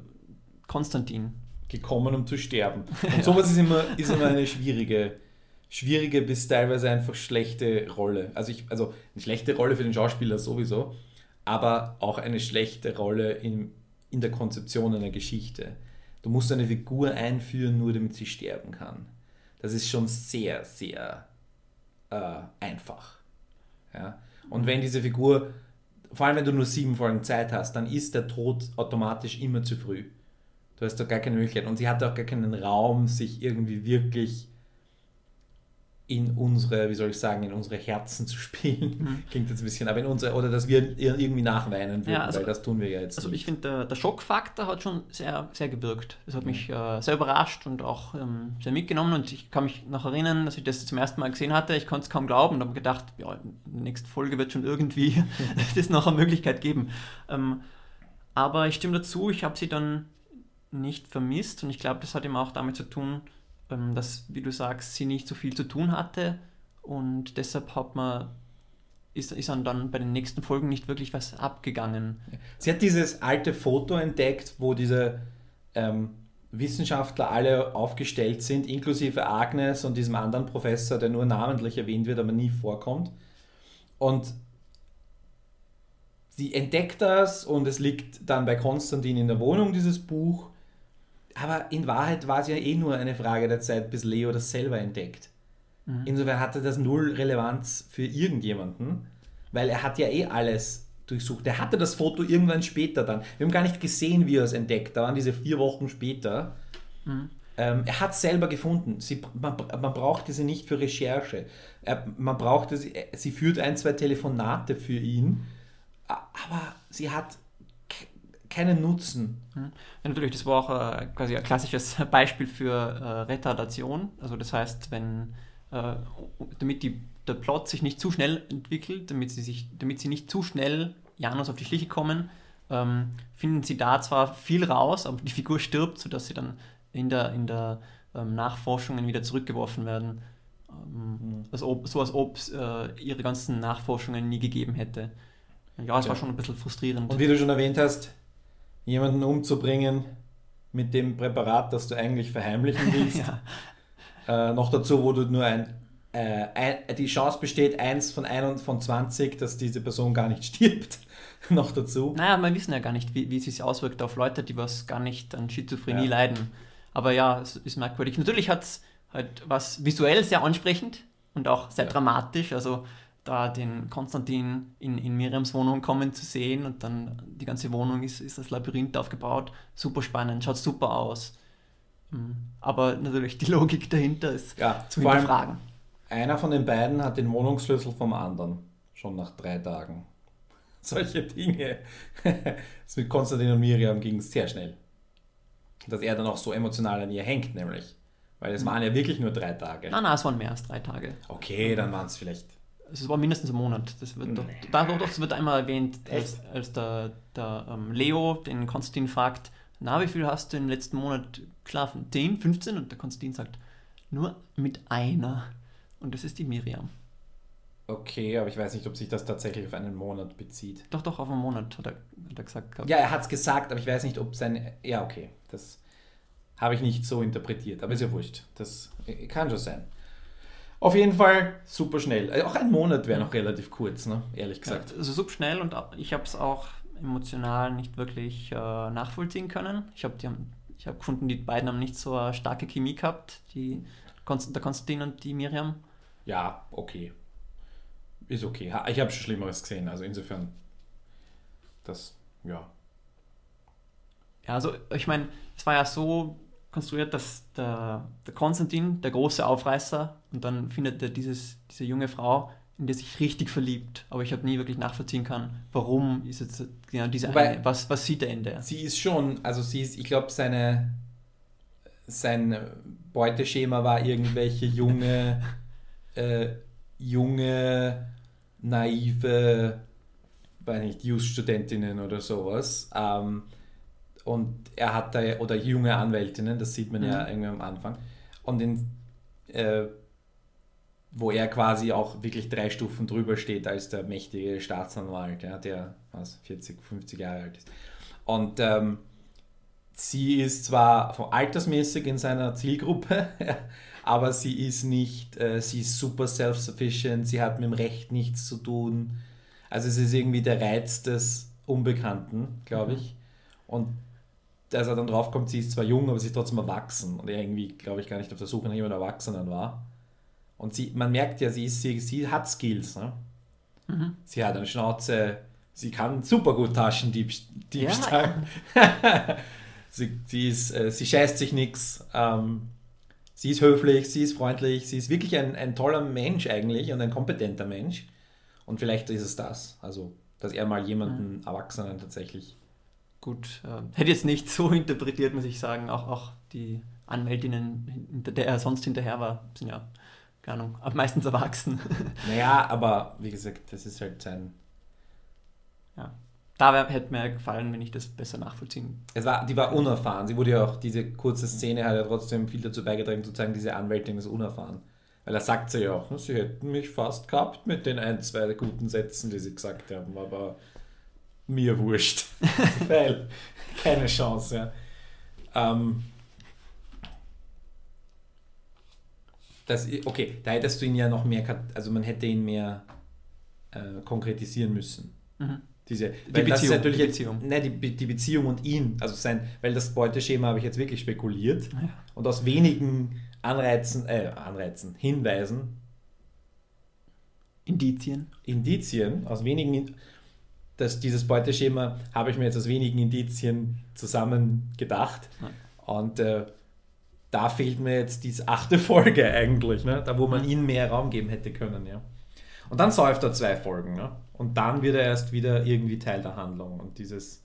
Konstantin. Gekommen, um zu sterben. [LAUGHS] Und sowas ist immer, ist immer eine schwierige, schwierige bis teilweise einfach schlechte Rolle. Also, ich, also eine schlechte Rolle für den Schauspieler sowieso, aber auch eine schlechte Rolle in, in der Konzeption einer Geschichte. Du musst eine Figur einführen, nur damit sie sterben kann. Das ist schon sehr, sehr äh, einfach. Ja? Und wenn diese Figur, vor allem wenn du nur sieben Folgen Zeit hast, dann ist der Tod automatisch immer zu früh. Du hast doch gar keine Möglichkeit. Und sie hat auch gar keinen Raum, sich irgendwie wirklich in unsere, wie soll ich sagen, in unsere Herzen zu spielen. Mhm. [LAUGHS] Klingt jetzt ein bisschen, aber in unsere, oder dass wir irgendwie nachweinen würden, ja, also, weil das tun wir ja jetzt. Also nicht. ich finde, der, der, Schockfaktor hat schon sehr, sehr gewirkt. Das hat mhm. mich äh, sehr überrascht und auch ähm, sehr mitgenommen und ich kann mich noch erinnern, dass ich das zum ersten Mal gesehen hatte. Ich konnte es kaum glauben und habe gedacht, ja, in der nächsten Folge wird schon irgendwie [LAUGHS] [LAUGHS] das noch eine Möglichkeit geben. Ähm, aber ich stimme dazu, ich habe sie dann nicht vermisst und ich glaube, das hat eben auch damit zu tun, ähm, dass, wie du sagst, sie nicht so viel zu tun hatte und deshalb hat man ist, ist dann bei den nächsten Folgen nicht wirklich was abgegangen. Sie hat dieses alte Foto entdeckt, wo diese ähm, Wissenschaftler alle aufgestellt sind, inklusive Agnes und diesem anderen Professor, der nur namentlich erwähnt wird, aber nie vorkommt. Und sie entdeckt das und es liegt dann bei Konstantin in der Wohnung, dieses Buch. Aber in Wahrheit war es ja eh nur eine Frage der Zeit, bis Leo das selber entdeckt. Mhm. Insofern hatte das null Relevanz für irgendjemanden, weil er hat ja eh alles durchsucht. Er hatte das Foto irgendwann später dann. Wir haben gar nicht gesehen, wie er es entdeckt. Da waren diese vier Wochen später. Mhm. Ähm, er hat es selber gefunden. Sie, man, man brauchte sie nicht für Recherche. Er, man brauchte sie, sie führt ein, zwei Telefonate für ihn aber sie hat keinen Nutzen. Ja, natürlich, das war auch äh, quasi ein klassisches [LAUGHS] Beispiel für äh, Retardation. Also das heißt, wenn äh, damit die, der Plot sich nicht zu schnell entwickelt, damit sie, sich, damit sie nicht zu schnell Janus auf die Schliche kommen, ähm, finden sie da zwar viel raus, aber die Figur stirbt, sodass sie dann in der, in der ähm, Nachforschungen wieder zurückgeworfen werden. Ähm, mhm. als ob, so als ob es äh, ihre ganzen Nachforschungen nie gegeben hätte. Ja, es ja. war schon ein bisschen frustrierend. Und wie du schon erwähnt hast, jemanden umzubringen mit dem Präparat, das du eigentlich verheimlichen [LAUGHS] willst. ja. äh, noch dazu, wo du nur ein, äh, ein, die Chance besteht, eins von 1 von 20, dass diese Person gar nicht [LAUGHS] stirbt. noch dazu. Naja, wir wissen ja gar nicht, wie, wie es sich auswirkt auf Leute, die was gar nicht an Schizophrenie ja. leiden. Aber ja, es ist merkwürdig. Natürlich hat es halt was visuell sehr ansprechend und auch sehr ja. dramatisch. Also da den Konstantin in, in Miriams Wohnung kommen zu sehen und dann die ganze Wohnung ist, ist das Labyrinth aufgebaut. Super spannend, schaut super aus. Hm. Aber natürlich die Logik dahinter ist ja, zu hinterfragen. Einer von den beiden hat den Wohnungsschlüssel vom anderen, schon nach drei Tagen. [LAUGHS] Solche Dinge. [LAUGHS] das mit Konstantin und Miriam ging sehr schnell. Dass er dann auch so emotional an ihr hängt, nämlich. Weil es waren ja wirklich nur drei Tage. Nein, nein, es waren mehr als drei Tage. Okay, dann waren es vielleicht es war mindestens ein Monat. Das wird, doch, da, doch, das wird einmal erwähnt, als, als der, der ähm, Leo den Konstantin fragt, na, wie viel hast du im letzten Monat geschlafen? 10, 15? Und der Konstantin sagt, nur mit einer. Und das ist die Miriam. Okay, aber ich weiß nicht, ob sich das tatsächlich auf einen Monat bezieht. Doch, doch, auf einen Monat, hat er, hat er gesagt. Gehabt. Ja, er hat es gesagt, aber ich weiß nicht, ob seine. Ja, okay. Das habe ich nicht so interpretiert, aber ist ja wurscht. Das kann schon sein. Auf jeden Fall super schnell. Äh, auch ein Monat wäre noch relativ kurz, ne? ehrlich gesagt. Ja, also super schnell und ich habe es auch emotional nicht wirklich äh, nachvollziehen können. Ich habe hab gefunden, die beiden haben nicht so eine starke Chemie gehabt, die, der Konstantin und die Miriam. Ja, okay. Ist okay. Ich habe schon Schlimmeres gesehen, also insofern, das, ja. Ja, also ich meine, es war ja so konstruiert, dass der, der Konstantin, der große Aufreißer, und dann findet er dieses, diese junge Frau, in der sich richtig verliebt. Aber ich habe nie wirklich nachvollziehen kann, warum ist jetzt genau diese Wobei, eine, was, was sieht er in der? Sie ist schon, also sie ist, ich glaube, seine sein Beuteschema war irgendwelche junge, [LAUGHS] äh, junge, naive, weiß nicht, Just-Studentinnen oder sowas. Ähm, und er hat da, oder junge Anwältinnen, das sieht man mhm. ja irgendwie am Anfang. Und in, äh, wo er quasi auch wirklich drei Stufen drüber steht als der mächtige Staatsanwalt, ja, der was, 40, 50 Jahre alt ist. Und ähm, sie ist zwar altersmäßig in seiner Zielgruppe, [LAUGHS] aber sie ist nicht, äh, sie ist super self-sufficient, sie hat mit dem Recht nichts zu tun. Also es ist irgendwie der Reiz des Unbekannten, glaube mhm. ich. Und dass er dann draufkommt, sie ist zwar jung, aber sie ist trotzdem erwachsen. Und er irgendwie, glaube ich, gar nicht auf der Suche nach jemandem Erwachsenen war. Und sie, man merkt ja, sie, ist, sie, sie hat Skills. Ne? Mhm. Sie hat eine Schnauze, sie kann super gut Taschendiebstahl. Ja. [LAUGHS] sie, sie, ist, äh, sie scheißt sich nichts. Ähm, sie ist höflich, sie ist freundlich, sie ist wirklich ein, ein toller Mensch eigentlich und ein kompetenter Mensch. Und vielleicht ist es das. Also, dass er mal jemanden mhm. Erwachsenen tatsächlich gut, äh, hätte jetzt nicht so [LAUGHS] interpretiert, muss ich sagen. Auch, auch die Anwältinnen, hinter der er sonst hinterher war, sind ja, keine Ahnung, meistens erwachsen. [LAUGHS] Naja, aber wie gesagt, das ist halt sein. Ja. Da hätte mir gefallen, wenn ich das besser nachvollziehen es war, Die war unerfahren. Sie wurde ja auch, diese kurze Szene hat ja trotzdem viel dazu beigetragen, zu zeigen, diese Anwältin ist unerfahren. Weil er sagt sie ja auch, sie hätten mich fast gehabt mit den ein, zwei guten Sätzen, die sie gesagt haben, aber mir wurscht. [LAUGHS] Weil keine Chance, ja. Ähm, das, okay, da hättest du ihn ja noch mehr, also man hätte ihn mehr äh, konkretisieren müssen. Mhm. Diese, die Beziehung. Die Beziehung. Jetzt, ne, die, die Beziehung und ihn, also sein, weil das Beuteschema habe ich jetzt wirklich spekuliert ja. und aus wenigen Anreizen, äh, Anreizen, Hinweisen, Indizien. Indizien, aus wenigen das, dieses Beuteschema habe ich mir jetzt aus wenigen Indizien zusammen gedacht. Und äh, da fehlt mir jetzt diese achte Folge eigentlich, ne? da wo man ihnen mehr Raum geben hätte können. Ja. Und dann säuft er zwei Folgen. Ne? Und dann wird er erst wieder irgendwie Teil der Handlung. Und dieses,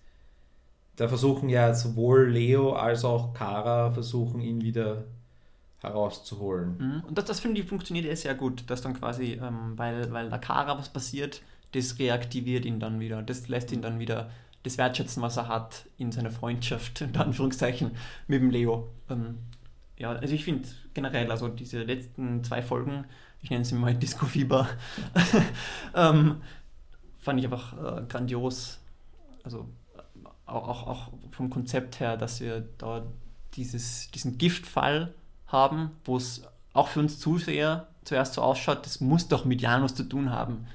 da versuchen ja sowohl Leo als auch Kara versuchen ihn wieder herauszuholen. Mhm. Und das, das finde ich funktioniert ja sehr gut, dass dann quasi, ähm, weil, weil der Kara was passiert, das reaktiviert ihn dann wieder. Das lässt ihn dann wieder das wertschätzen, was er hat in seiner Freundschaft, [LAUGHS] in Anführungszeichen, mit dem Leo. Ähm, ja, also ich finde generell, also diese letzten zwei Folgen, ich nenne sie mal [LAUGHS] Disco-Fieber, [LAUGHS] ähm, fand ich einfach äh, grandios. Also auch, auch, auch vom Konzept her, dass wir da dieses, diesen Giftfall haben, wo es auch für uns Zuseher zuerst so ausschaut, das muss doch mit Janus zu tun haben.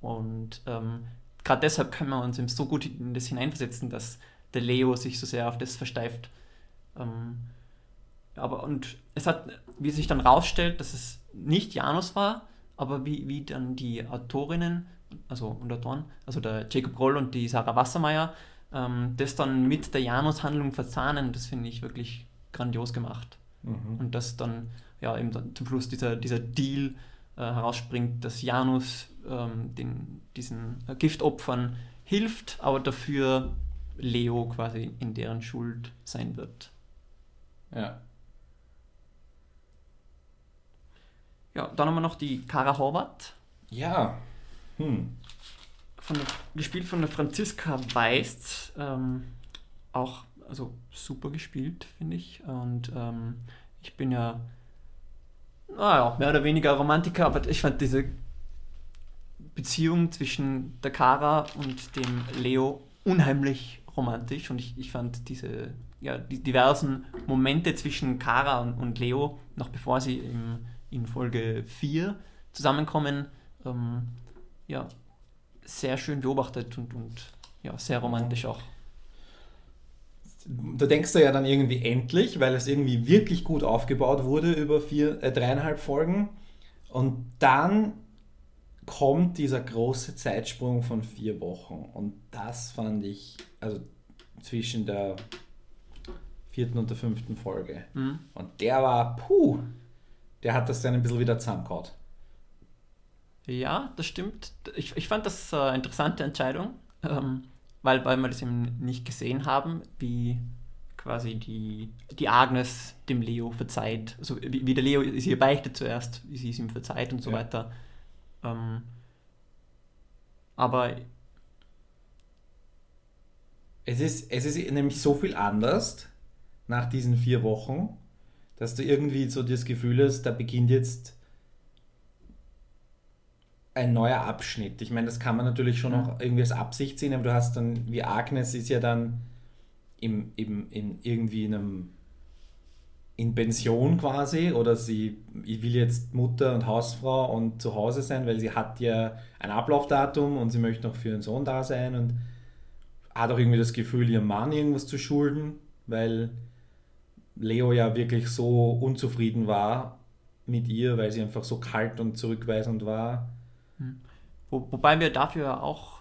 Und ähm, gerade deshalb können wir uns eben so gut in das hineinversetzen, dass der Leo sich so sehr auf das versteift. Ähm, aber und es hat, wie sich dann rausstellt, dass es nicht Janus war, aber wie, wie dann die Autorinnen, also und Autoren, also der Jacob Groll und die Sarah Wassermeier, ähm, das dann mit der Janus-Handlung verzahnen, das finde ich wirklich grandios gemacht. Mhm. Und dass dann ja eben dann zum Schluss dieser, dieser Deal äh, herausspringt, dass Janus ähm, den, diesen Giftopfern hilft, aber dafür Leo quasi in deren Schuld sein wird. Ja. Ja, dann haben wir noch die Kara Horvath. Ja. Hm. Von der, gespielt von der Franziska Weist. Ähm, auch also super gespielt, finde ich. Und ähm, ich bin ja, naja, mehr oder weniger Romantiker, aber ich fand diese Beziehung zwischen der Kara und dem Leo unheimlich romantisch und ich, ich fand diese ja, die diversen Momente zwischen Kara und, und Leo, noch bevor sie im in Folge 4 zusammenkommen, ähm, ja, sehr schön beobachtet und, und ja, sehr romantisch auch. Da denkst du ja dann irgendwie endlich, weil es irgendwie wirklich gut aufgebaut wurde über vier, äh, dreieinhalb Folgen. Und dann kommt dieser große Zeitsprung von vier Wochen. Und das fand ich, also zwischen der vierten und der fünften Folge. Mhm. Und der war, puh, der hat das dann ein bisschen wieder zusammengehauen. Ja, das stimmt. Ich, ich fand das eine interessante Entscheidung, ähm, weil, weil wir das eben nicht gesehen haben, wie quasi die, die Agnes dem Leo verzeiht. Also wie, wie der Leo sie beichtet zuerst, wie sie es ihm verzeiht und so ja. weiter. Ähm, aber es ist, es ist nämlich so viel anders nach diesen vier Wochen dass du irgendwie so das Gefühl hast, da beginnt jetzt ein neuer Abschnitt. Ich meine, das kann man natürlich schon noch irgendwie als Absicht sehen, aber du hast dann, wie Agnes ist ja dann im, im, in irgendwie in einem in Pension quasi oder sie ich will jetzt Mutter und Hausfrau und zu Hause sein, weil sie hat ja ein Ablaufdatum und sie möchte noch für ihren Sohn da sein und hat auch irgendwie das Gefühl, ihrem Mann irgendwas zu schulden, weil Leo ja wirklich so unzufrieden war mit ihr, weil sie einfach so kalt und zurückweisend war. Wo, wobei wir dafür auch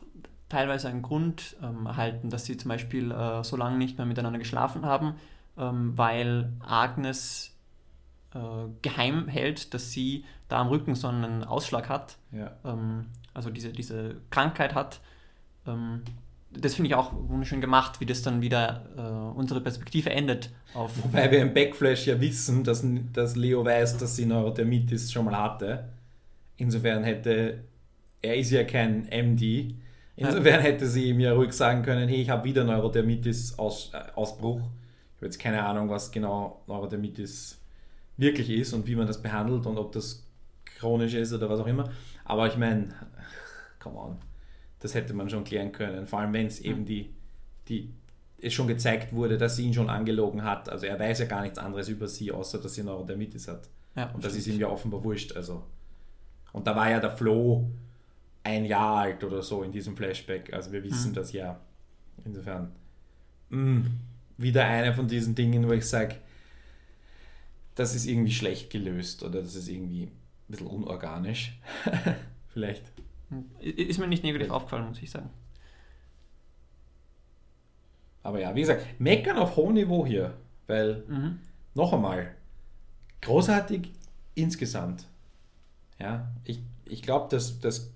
teilweise einen Grund ähm, erhalten, dass sie zum Beispiel äh, so lange nicht mehr miteinander geschlafen haben, ähm, weil Agnes äh, geheim hält, dass sie da am Rücken so einen Ausschlag hat, ja. ähm, also diese, diese Krankheit hat. Ähm, das finde ich auch wunderschön gemacht, wie das dann wieder äh, unsere Perspektive endet. Wobei wir im Backflash ja wissen, dass, dass Leo weiß, dass sie Neurodermitis schon mal hatte. Insofern hätte, er ist ja kein MD, insofern hätte sie ihm ja ruhig sagen können, hey, ich habe wieder Neurodermitis-Ausbruch. Äh, ich habe jetzt keine Ahnung, was genau Neurodermitis wirklich ist und wie man das behandelt und ob das chronisch ist oder was auch immer. Aber ich meine, [LAUGHS] come on das hätte man schon klären können. Vor allem, wenn es eben die, die, es schon gezeigt wurde, dass sie ihn schon angelogen hat. Also er weiß ja gar nichts anderes über sie, außer dass sie Neurodermitis hat. Ja, und das stimmt. ist ihm ja offenbar wurscht. Also. Und da war ja der Flo ein Jahr alt oder so in diesem Flashback. Also wir wissen mhm. das ja. Insofern mh, mm, wieder eine von diesen Dingen, wo ich sage, das ist irgendwie schlecht gelöst oder das ist irgendwie ein bisschen unorganisch. [LAUGHS] Vielleicht. Ist mir nicht negativ aufgefallen, muss ich sagen. Aber ja, wie gesagt, meckern auf hohem Niveau hier, weil mhm. noch einmal, großartig insgesamt. Ja, ich, ich glaube, dass das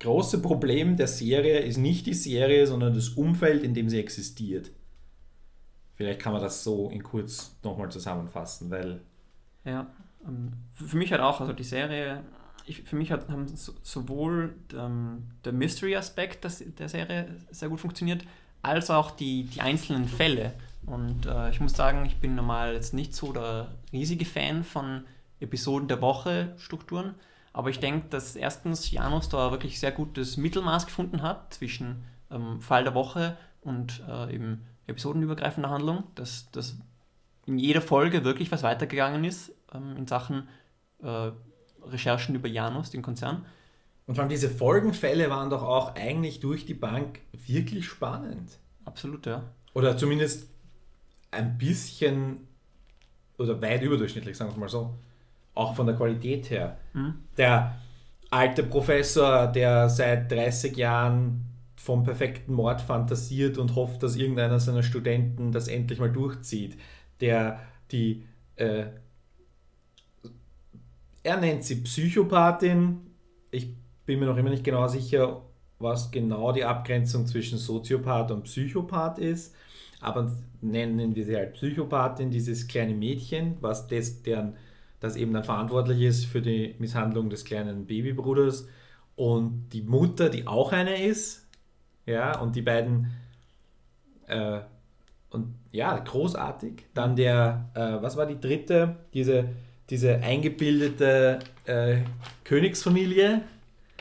große Problem der Serie ist nicht die Serie, sondern das Umfeld, in dem sie existiert. Vielleicht kann man das so in kurz nochmal zusammenfassen, weil. Ja, ähm, für mich hat auch, also die Serie, ich, für mich hat haben sowohl ähm, der Mystery-Aspekt der Serie sehr gut funktioniert, als auch die, die einzelnen Fälle. Und äh, ich muss sagen, ich bin normal jetzt nicht so der riesige Fan von Episoden der Woche Strukturen, aber ich denke, dass erstens Janus da wirklich sehr gutes Mittelmaß gefunden hat zwischen ähm, Fall der Woche und äh, eben episodenübergreifender Handlung, dass, dass in jeder Folge wirklich was weitergegangen ist ähm, in Sachen äh, Recherchen über Janus, den Konzern. Und vor allem diese Folgenfälle waren doch auch eigentlich durch die Bank wirklich spannend. Absolut, ja. Oder zumindest ein bisschen oder weit überdurchschnittlich, sagen wir mal so. Auch von der Qualität her. Mhm. Der alte Professor, der seit 30 Jahren vom perfekten Mord fantasiert und hofft, dass irgendeiner seiner Studenten das endlich mal durchzieht. Der die, äh, er nennt sie Psychopathin. Ich bin mir noch immer nicht genau sicher, was genau die Abgrenzung zwischen Soziopath und Psychopath ist. Aber nennen wir sie halt Psychopathin, dieses kleine Mädchen, was das, deren, das eben dann verantwortlich ist für die Misshandlung des kleinen Babybruders. Und die Mutter, die auch eine ist, ja, und die beiden, äh, und ja, großartig. Dann der, äh, was war die dritte? Diese, diese eingebildete äh, Königsfamilie,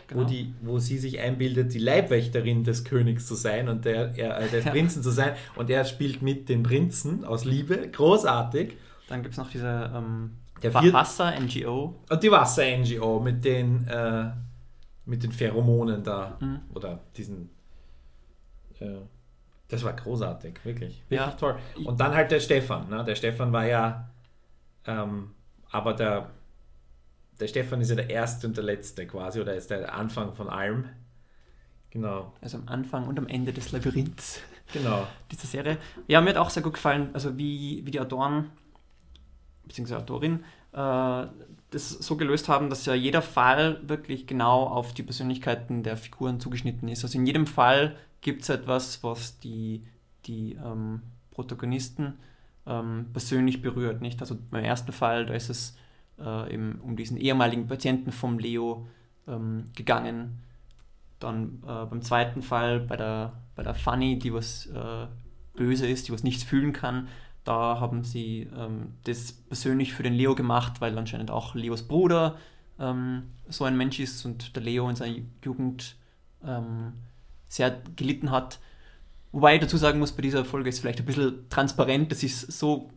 genau. wo, die, wo sie sich einbildet, die Leibwächterin des Königs zu sein und der, er, äh, des [LAUGHS] Prinzen zu sein. Und er spielt mit den Prinzen aus Liebe. Großartig. Dann gibt es noch diese ähm, der Wasser-NGO. Und die Wasser-NGO mit den, äh, mit den Pheromonen da. Mhm. Oder diesen das war großartig, wirklich. Wirklich ja. toll. Und dann halt der Stefan. Ne? Der Stefan war ja, ähm, aber der, der Stefan ist ja der Erste und der Letzte quasi, oder ist der Anfang von allem. Genau. Also am Anfang und am Ende des Labyrinths. Genau. [LAUGHS] Dieser Serie. Ja, mir hat auch sehr gut gefallen, also wie, wie die Autoren, beziehungsweise Autorin, äh, das so gelöst haben, dass ja jeder Fall wirklich genau auf die Persönlichkeiten der Figuren zugeschnitten ist. Also in jedem Fall gibt es etwas, was die, die ähm, Protagonisten ähm, persönlich berührt. Nicht? Also beim ersten Fall, da ist es äh, eben um diesen ehemaligen Patienten vom Leo ähm, gegangen. Dann äh, beim zweiten Fall bei der, bei der Fanny, die was äh, böse ist, die was nichts fühlen kann. Da haben sie ähm, das persönlich für den Leo gemacht, weil anscheinend auch Leos Bruder ähm, so ein Mensch ist und der Leo in seiner Jugend ähm, sehr gelitten hat. Wobei ich dazu sagen muss, bei dieser Folge ist vielleicht ein bisschen transparent, dass sie es so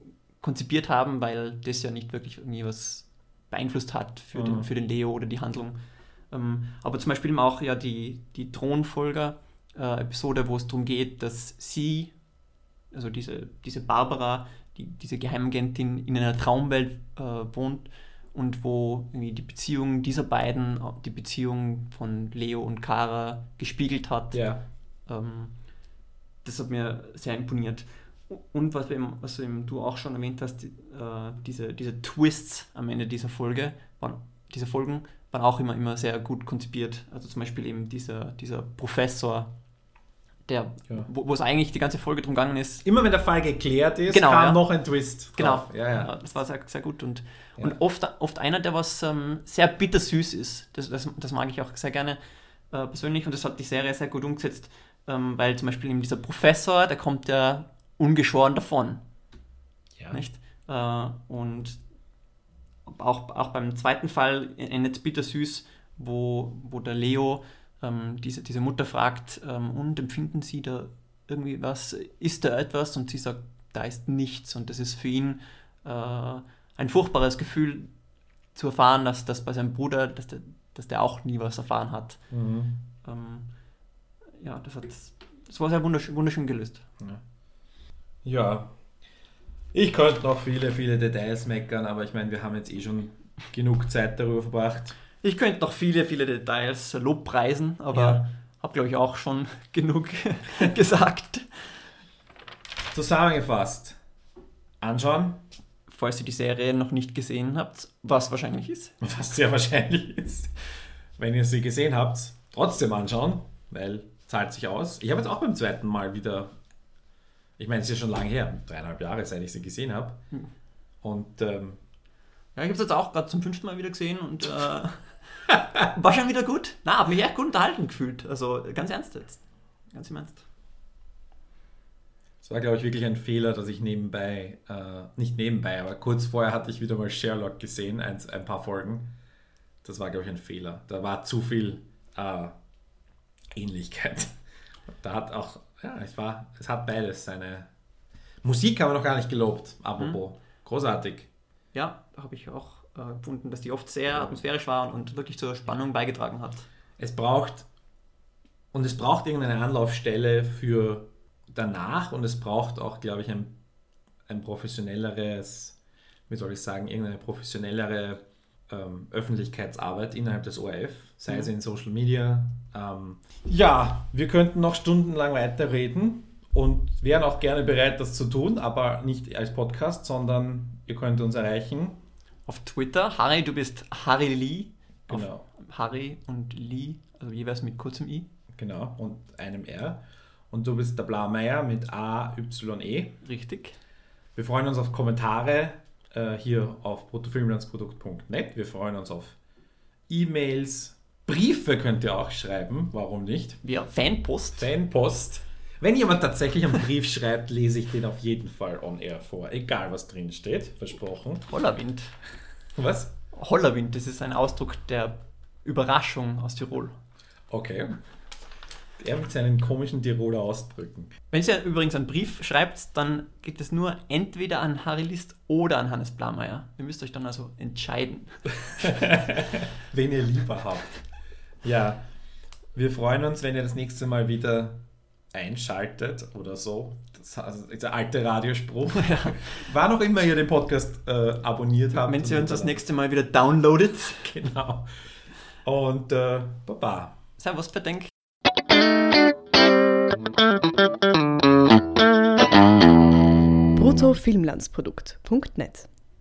konzipiert haben, weil das ja nicht wirklich irgendwie was beeinflusst hat für, mhm. den, für den Leo oder die Handlung. Ähm, aber zum Beispiel auch ja die, die Thronfolger-Episode, äh, wo es darum geht, dass sie, also diese, diese Barbara, die, diese Geheimagentin in einer Traumwelt äh, wohnt und wo irgendwie die Beziehung dieser beiden, die Beziehung von Leo und Kara gespiegelt hat. Ja. Ähm, das hat mir sehr imponiert. Und was, eben, was eben du auch schon erwähnt hast, die, äh, diese, diese Twists am Ende dieser Folge, waren, dieser Folgen, waren auch immer, immer sehr gut konzipiert. Also zum Beispiel eben dieser, dieser Professor, der, ja. wo, wo, es eigentlich die ganze Folge drum gegangen ist. Immer wenn der Fall geklärt ist, genau, kam ja. noch ein Twist. Genau, ja, ja. das war sehr, sehr gut und, und oft, oft einer, der was ähm, sehr bittersüß ist. Das, das, das mag ich auch sehr gerne äh, persönlich und das hat die Serie sehr gut umgesetzt, ähm, weil zum Beispiel eben dieser Professor, der kommt ja ungeschoren davon. Ja. Nicht? Äh, und auch, auch beim zweiten Fall endet bittersüß, wo, wo der Leo ähm, diese, diese Mutter fragt, ähm, und empfinden Sie da irgendwie was, ist da etwas? Und sie sagt, da ist nichts. Und das ist für ihn äh, ein furchtbares Gefühl zu erfahren, dass das bei seinem Bruder, dass der, dass der auch nie was erfahren hat. Mhm. Ähm, ja, das, hat, das war sehr wunderschön, wunderschön gelöst. Ja. ja. Ich könnte noch viele, viele Details meckern, aber ich meine, wir haben jetzt eh schon genug Zeit darüber verbracht. Ich könnte noch viele, viele Details lobpreisen, aber ja. habe, glaube ich, auch schon [LAUGHS] genug [LAUGHS] gesagt. Zusammengefasst. Anschauen. falls ihr die Serie noch nicht gesehen habt, was wahrscheinlich ist. [LAUGHS] Was sehr wahrscheinlich ist. Wenn ihr sie gesehen habt, trotzdem anschauen, weil zahlt sich aus. Ich habe jetzt auch beim zweiten Mal wieder, ich meine, es ist ja schon lange her, dreieinhalb Jahre, seit ich sie gesehen habe. Und ähm, Ja, ich habe es jetzt auch gerade zum fünften Mal wieder gesehen und äh, [LAUGHS] war schon wieder gut. Na, habe mich echt gut unterhalten gefühlt. Also ganz ernst jetzt. Ganz im Ernst. es war, glaube ich, wirklich ein Fehler, dass ich nebenbei, äh, nicht nebenbei, aber kurz vorher hatte ich wieder mal Sherlock gesehen, ein, ein paar Folgen. Das war, glaube ich, ein Fehler. Da war zu viel äh, Ähnlichkeit. [LAUGHS] Da hat auch, ja, es war, es hat beides seine. Musik haben wir noch gar nicht gelobt, apropos. Großartig. Ja, da habe ich auch äh, gefunden, dass die oft sehr atmosphärisch waren und wirklich zur Spannung beigetragen hat. Es braucht und es braucht irgendeine Anlaufstelle für danach und es braucht auch, glaube ich, ein, ein professionelleres, wie soll ich sagen, irgendeine professionellere ähm, Öffentlichkeitsarbeit innerhalb des ORF, sei es in Social Media. Ähm, ja, wir könnten noch stundenlang weiterreden und wären auch gerne bereit, das zu tun, aber nicht als Podcast, sondern ihr könnt uns erreichen. Auf Twitter, Harry, du bist Harry Lee. Genau. Harry und Lee, also jeweils mit kurzem I. Genau, und einem R. Und du bist der Blaumeier mit A-Y-E. Richtig. Wir freuen uns auf Kommentare äh, hier auf bruttofilmlandsprodukt.net. Wir freuen uns auf E-Mails, Briefe könnt ihr auch schreiben, warum nicht? Ja, Fanpost. Fanpost. Wenn jemand tatsächlich einen Brief schreibt, lese ich den auf jeden Fall on air vor, egal was drin steht, versprochen. Hollerwind. Was? Hollerwind, das ist ein Ausdruck der Überraschung aus Tirol. Okay. Er mit seinen komischen Tiroler Ausdrücken. Wenn ihr übrigens einen Brief schreibt, dann geht es nur entweder an Harry List oder an Hannes Blameyer. Ihr müsst euch dann also entscheiden. [LAUGHS] wen ihr lieber habt. Ja, wir freuen uns, wenn ihr das nächste Mal wieder einschaltet oder so. Das also dieser alte Radiospruch. [LAUGHS] War noch immer ihr den Podcast äh, abonniert habt. Wenn ihr und uns das nächste Mal wieder downloadet. [LAUGHS] Genau. Und äh, Baba. Servus, Bedenk. bruttofilmlandsprodukt.net